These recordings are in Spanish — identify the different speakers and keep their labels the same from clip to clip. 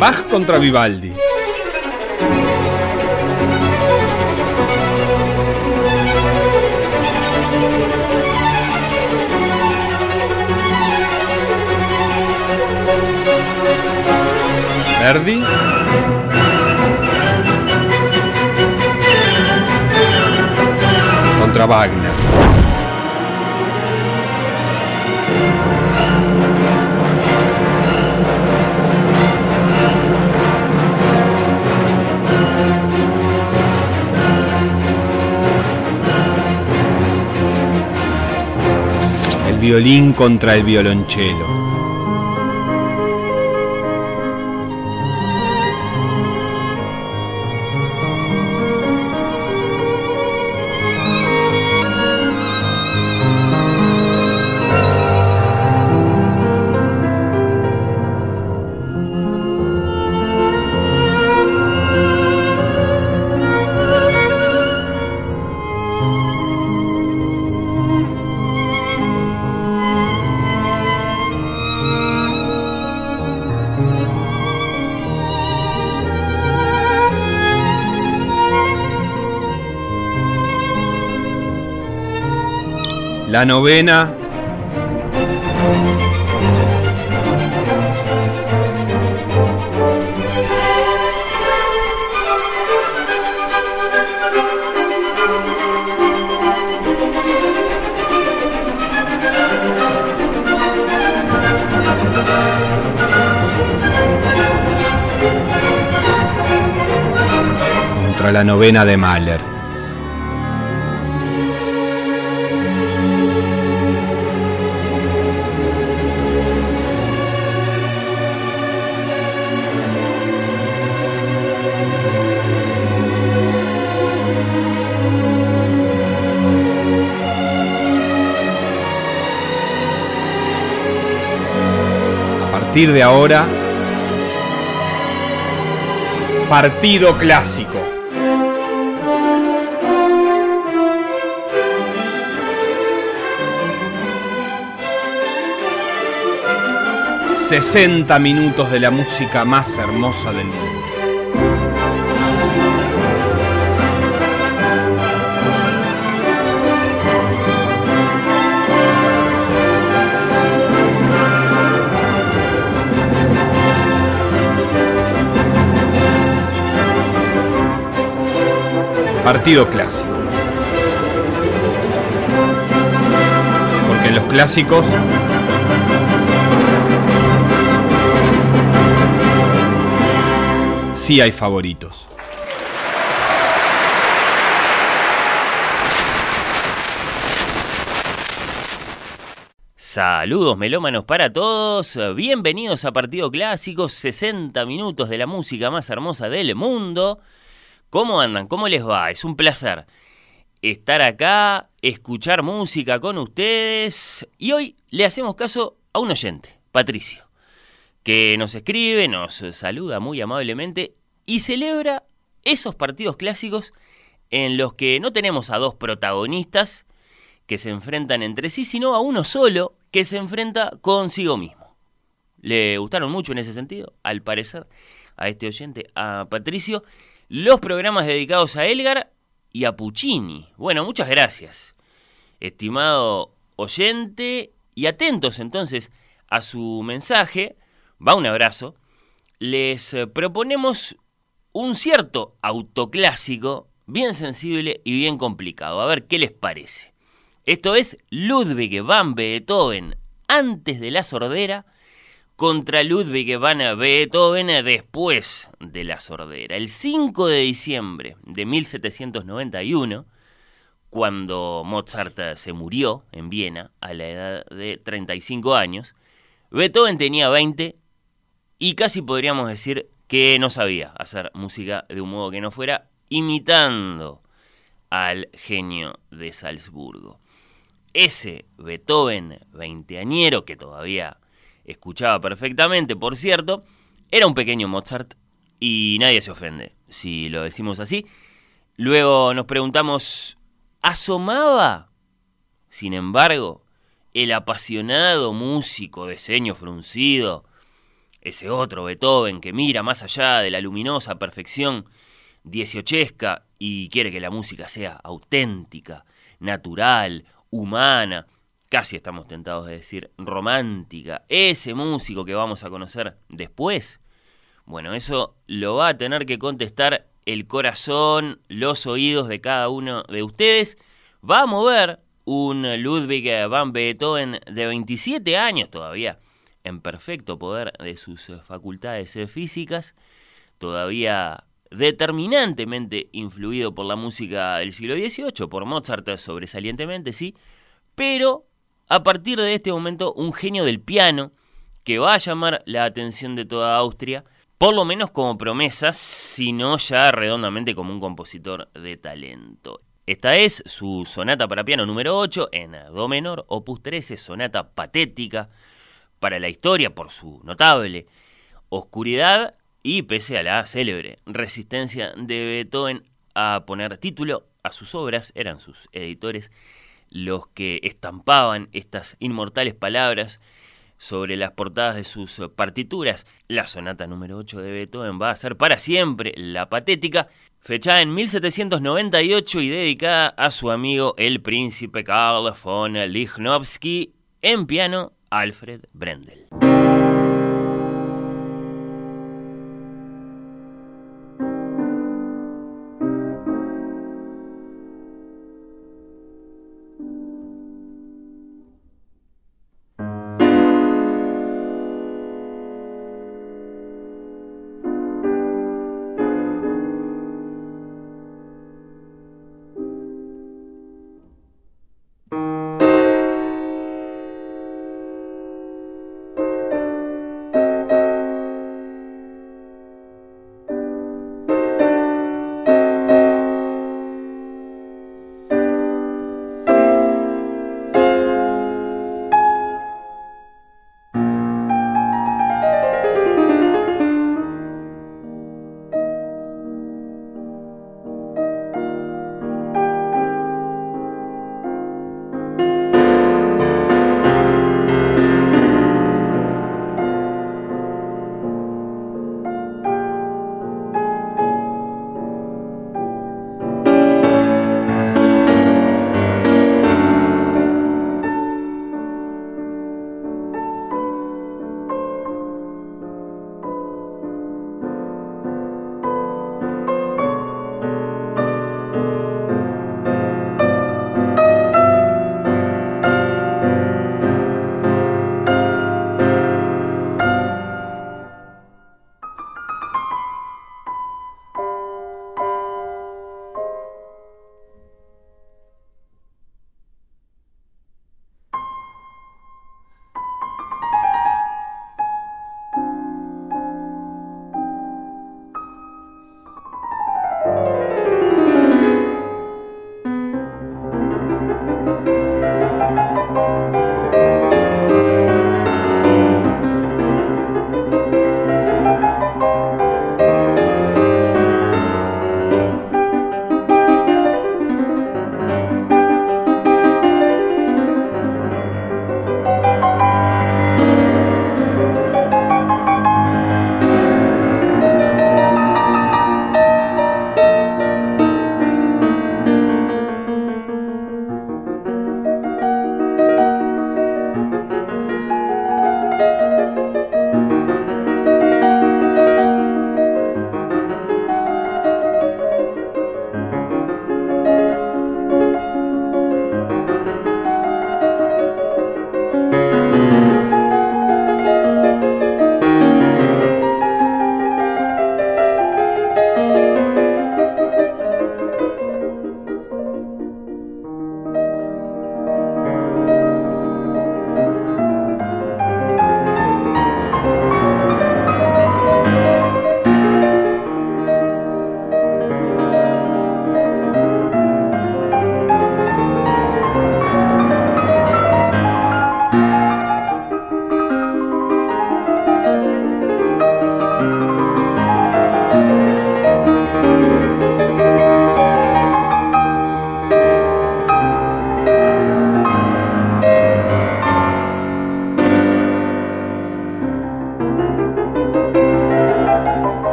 Speaker 1: Bach contra Vivaldi. Verdi. Contra Wagner. Violín contra el violonchelo. La novena. Contra la novena de Mahler. Partir de ahora, partido clásico. ...60 minutos de la música más hermosa del mundo. Partido clásico. Porque en los clásicos sí hay favoritos.
Speaker 2: Saludos melómanos para todos, bienvenidos a Partido Clásico, 60 minutos de la música más hermosa del mundo. ¿Cómo andan? ¿Cómo les va? Es un placer estar acá, escuchar música con ustedes y hoy le hacemos caso a un oyente, Patricio, que nos escribe, nos saluda muy amablemente y celebra esos partidos clásicos en los que no tenemos a dos protagonistas que se enfrentan entre sí, sino a uno solo que se enfrenta consigo mismo. ¿Le gustaron mucho en ese sentido? Al parecer, a este oyente, a Patricio, los programas dedicados a Elgar y a Puccini. Bueno, muchas gracias, estimado oyente, y atentos entonces a su mensaje, va un abrazo, les eh, proponemos un cierto autoclásico, bien sensible y bien complicado. A ver qué les parece. Esto es Ludwig van Beethoven antes de la sordera contra Ludwig van Beethoven después de la sordera. El 5 de diciembre de 1791, cuando Mozart se murió en Viena a la edad de 35 años, Beethoven tenía 20 y casi podríamos decir que no sabía hacer música de un modo que no fuera imitando al genio de Salzburgo ese Beethoven veinteañero, que todavía escuchaba perfectamente, por cierto, era un pequeño Mozart y nadie se ofende si lo decimos así. Luego nos preguntamos, ¿asomaba, sin embargo, el apasionado músico de ceño fruncido ese otro Beethoven que mira más allá de la luminosa perfección dieciochesca y quiere que la música sea auténtica, natural, humana, casi estamos tentados de decir romántica, ese músico que vamos a conocer después, bueno, eso lo va a tener que contestar el corazón, los oídos de cada uno de ustedes. Va a mover un Ludwig van Beethoven de 27 años todavía, en perfecto poder de sus facultades físicas, todavía determinantemente influido por la música del siglo XVIII, por Mozart sobresalientemente, sí, pero a partir de este momento un genio del piano que va a llamar la atención de toda Austria, por lo menos como promesa, sino ya redondamente como un compositor de talento. Esta es su sonata para piano número 8 en Do menor, opus 13, sonata patética para la historia por su notable oscuridad y pese a la célebre resistencia de Beethoven a poner título a sus obras, eran sus editores los que estampaban estas inmortales palabras sobre las portadas de sus partituras. La sonata número 8 de Beethoven va a ser para siempre la patética, fechada en 1798 y dedicada a su amigo el príncipe Karl von Lichnowsky, en piano Alfred Brendel.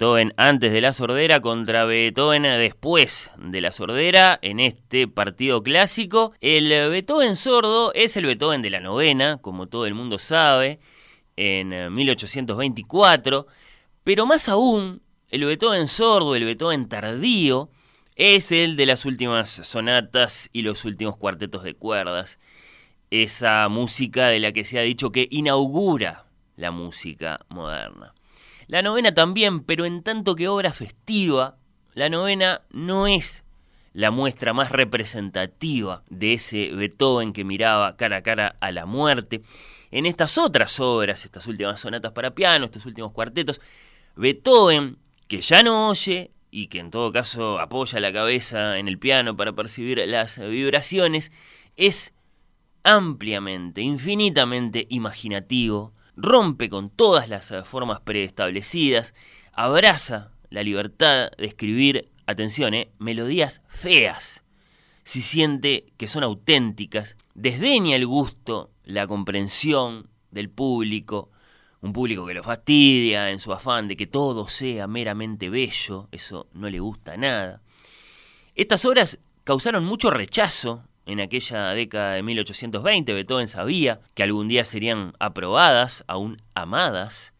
Speaker 2: Beethoven antes de la sordera contra Beethoven después de la sordera en este partido clásico. El Beethoven sordo es el Beethoven de la novena, como todo el mundo sabe, en 1824, pero más aún, el Beethoven sordo, el Beethoven tardío, es el de las últimas sonatas y los últimos cuartetos de cuerdas. Esa música de la que se ha dicho que inaugura la música moderna. La novena también, pero en tanto que obra festiva, la novena no es la muestra más representativa de ese Beethoven que miraba cara a cara a la muerte. En estas otras obras, estas últimas sonatas para piano, estos últimos cuartetos, Beethoven, que ya no oye y que en todo caso apoya la cabeza en el piano para percibir las vibraciones, es ampliamente, infinitamente imaginativo, rompe con todas las eh, formas preestablecidas, abraza la libertad de escribir, atención, eh, melodías feas, si siente que son auténticas, desdeña el gusto, la comprensión del público, un público que lo fastidia en su afán de que todo sea meramente bello, eso no le gusta nada. Estas obras causaron mucho rechazo en aquella década de 1820 Beethoven sabía que algún día serían aprobadas, aún amadas,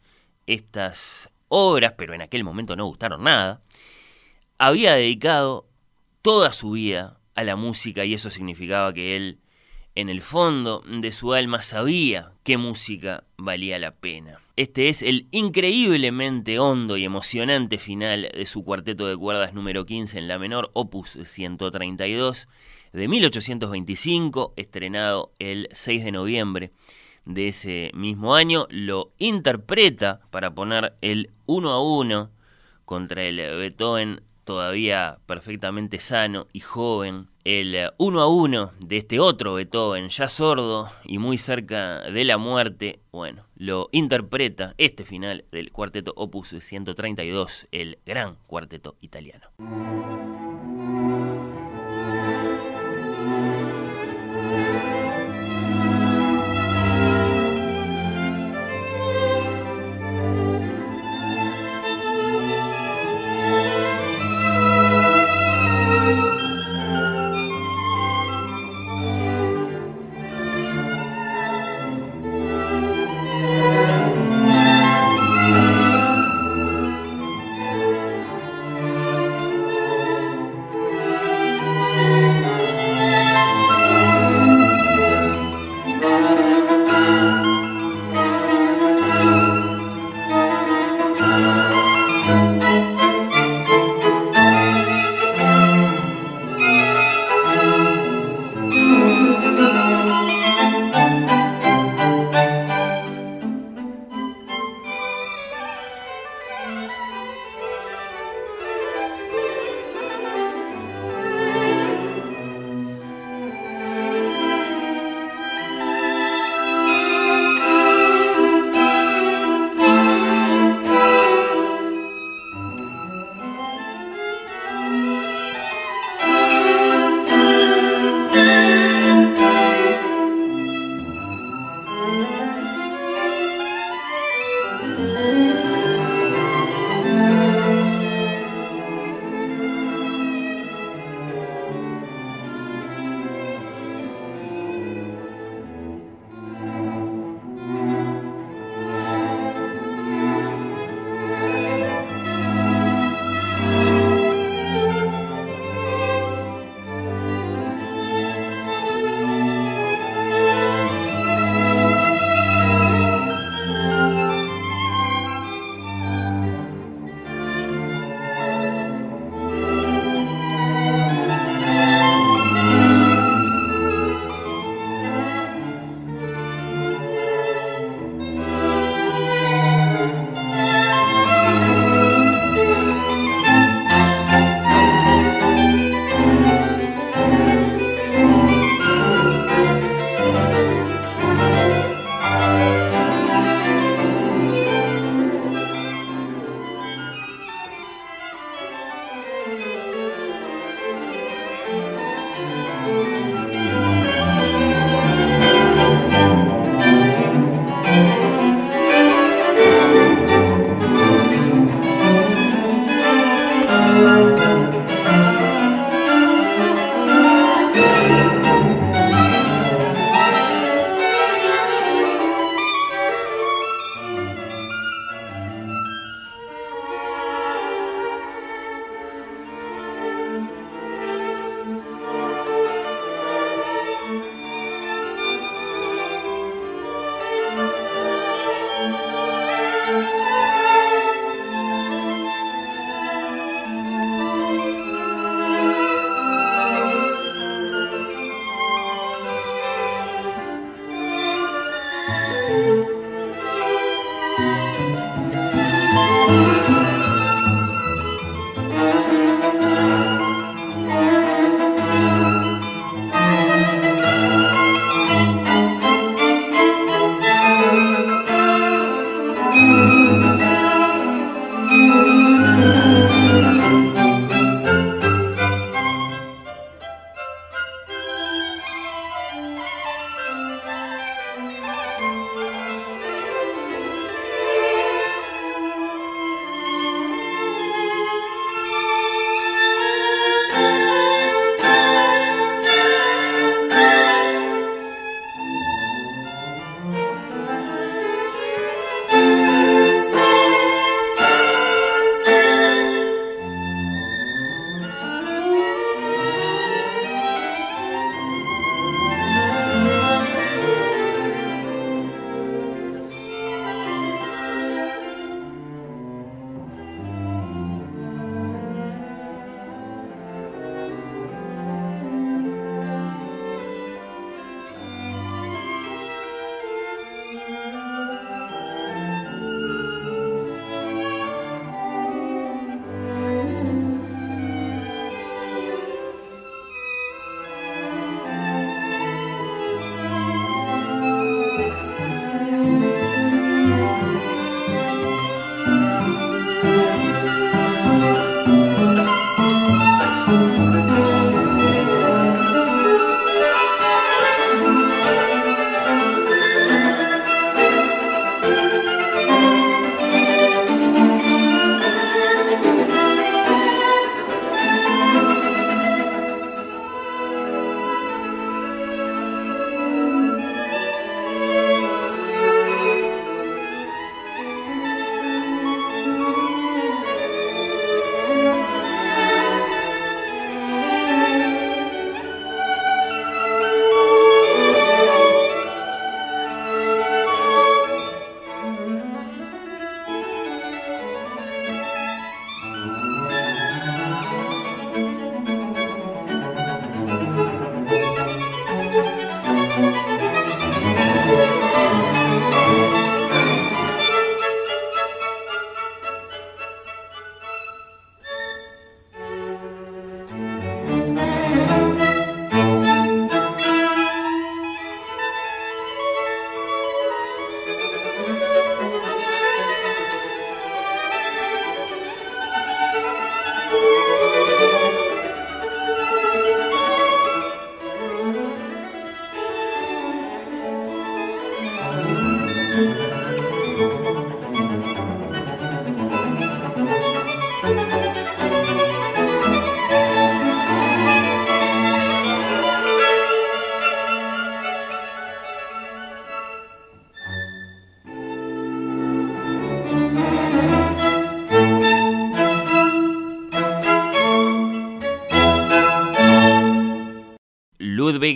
Speaker 2: estas obras, pero en aquel momento no gustaron nada. Había dedicado toda su vida a la música y eso significaba que él, en el fondo de su alma, sabía qué música valía la pena. Este es el increíblemente hondo y emocionante final de su cuarteto de cuerdas número 15 en la menor, opus 132 de 1825, estrenado el 6 de noviembre de ese mismo año, lo interpreta para poner el 1 a 1 contra el Beethoven todavía perfectamente sano y joven, el 1 a 1 de este otro Beethoven, ya sordo y muy cerca de la muerte, bueno, lo interpreta este final del cuarteto Opus 132, el gran cuarteto italiano.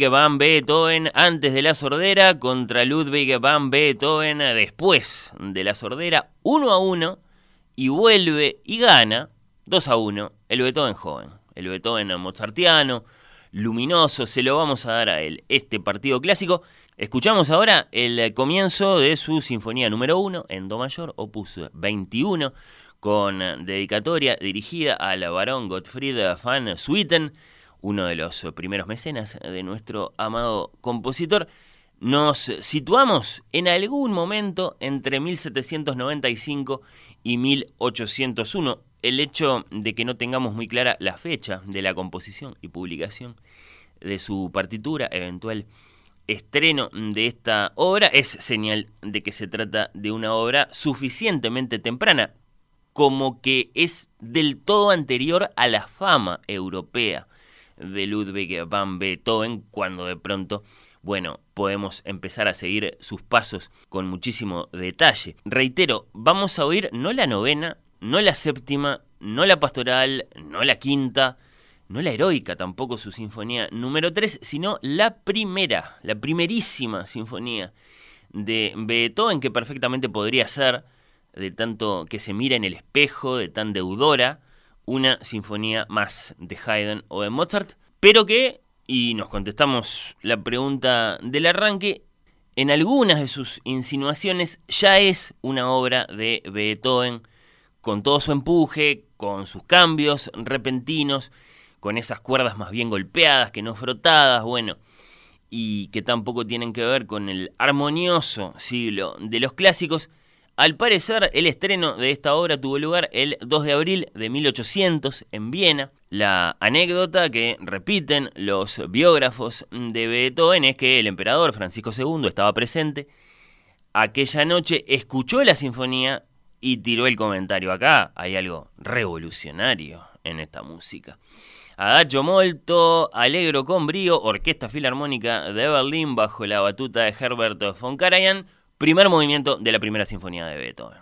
Speaker 2: Van Beethoven antes de la sordera contra Ludwig van Beethoven después de la sordera, 1 a 1, y vuelve y gana 2 a 1 el Beethoven joven, el Beethoven mozartiano, luminoso, se lo vamos a dar a él, este partido clásico. Escuchamos ahora el comienzo de su sinfonía número 1 en Do mayor, opus 21, con dedicatoria dirigida al varón Gottfried van Swieten uno de los primeros mecenas de nuestro amado compositor, nos situamos en algún momento entre 1795 y 1801. El hecho de que no tengamos muy clara la fecha de la composición y publicación de su partitura, eventual estreno de esta obra, es señal de que se trata de una obra suficientemente temprana, como que es del todo anterior a la fama europea de Ludwig van Beethoven, cuando de pronto, bueno, podemos empezar a seguir sus pasos con muchísimo detalle. Reitero, vamos a oír no la novena, no la séptima, no la pastoral, no la quinta, no la heroica tampoco su sinfonía número 3, sino la primera, la primerísima sinfonía de Beethoven que perfectamente podría ser, de tanto que se mira en el espejo, de tan deudora, una sinfonía más de Haydn o de Mozart, pero que, y nos contestamos la pregunta del arranque, en algunas de sus insinuaciones ya es una obra de Beethoven, con todo su empuje, con sus cambios repentinos, con esas cuerdas más bien golpeadas que no frotadas, bueno, y que tampoco tienen que ver con el armonioso siglo de los clásicos, al parecer, el estreno de esta obra tuvo lugar el 2 de abril de 1800 en Viena. La anécdota que repiten los biógrafos de Beethoven es que el emperador Francisco II estaba presente. Aquella noche escuchó la sinfonía y tiró el comentario. Acá hay algo revolucionario en esta música. Adagio molto, alegro con brío, Orquesta Filarmónica de Berlín bajo la batuta de Herbert von Karajan Primer movimiento de la primera sinfonía de Beethoven.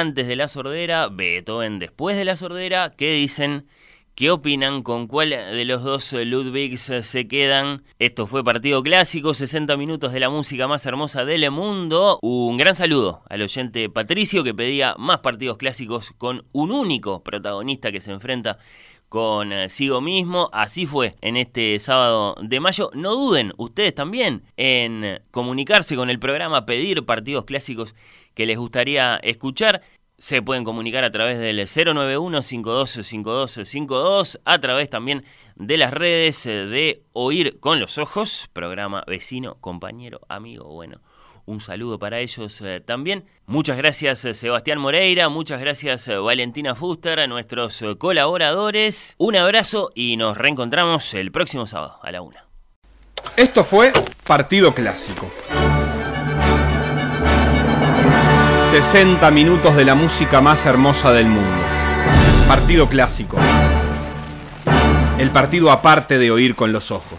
Speaker 2: Antes de la sordera, Beethoven después de la sordera. ¿Qué dicen? ¿Qué opinan? ¿Con cuál de los dos Ludwigs se quedan? Esto fue Partido Clásico, 60 minutos de la música más hermosa del mundo. Un gran saludo al oyente Patricio que pedía más partidos clásicos con un único protagonista que se enfrenta con eh, mismo. Así fue en este sábado de mayo. No duden ustedes también en comunicarse con el programa, pedir partidos clásicos que les gustaría escuchar. Se pueden comunicar a través del 091-525252, a través también de las redes de Oír con los Ojos, programa vecino, compañero, amigo, bueno. Un saludo para ellos eh, también. Muchas gracias eh, Sebastián Moreira, muchas gracias eh, Valentina Fuster, a nuestros colaboradores. Un abrazo y nos reencontramos el próximo sábado a la una.
Speaker 1: Esto fue Partido Clásico. 60 minutos de la música más hermosa del mundo. Partido clásico. El partido aparte de oír con los ojos.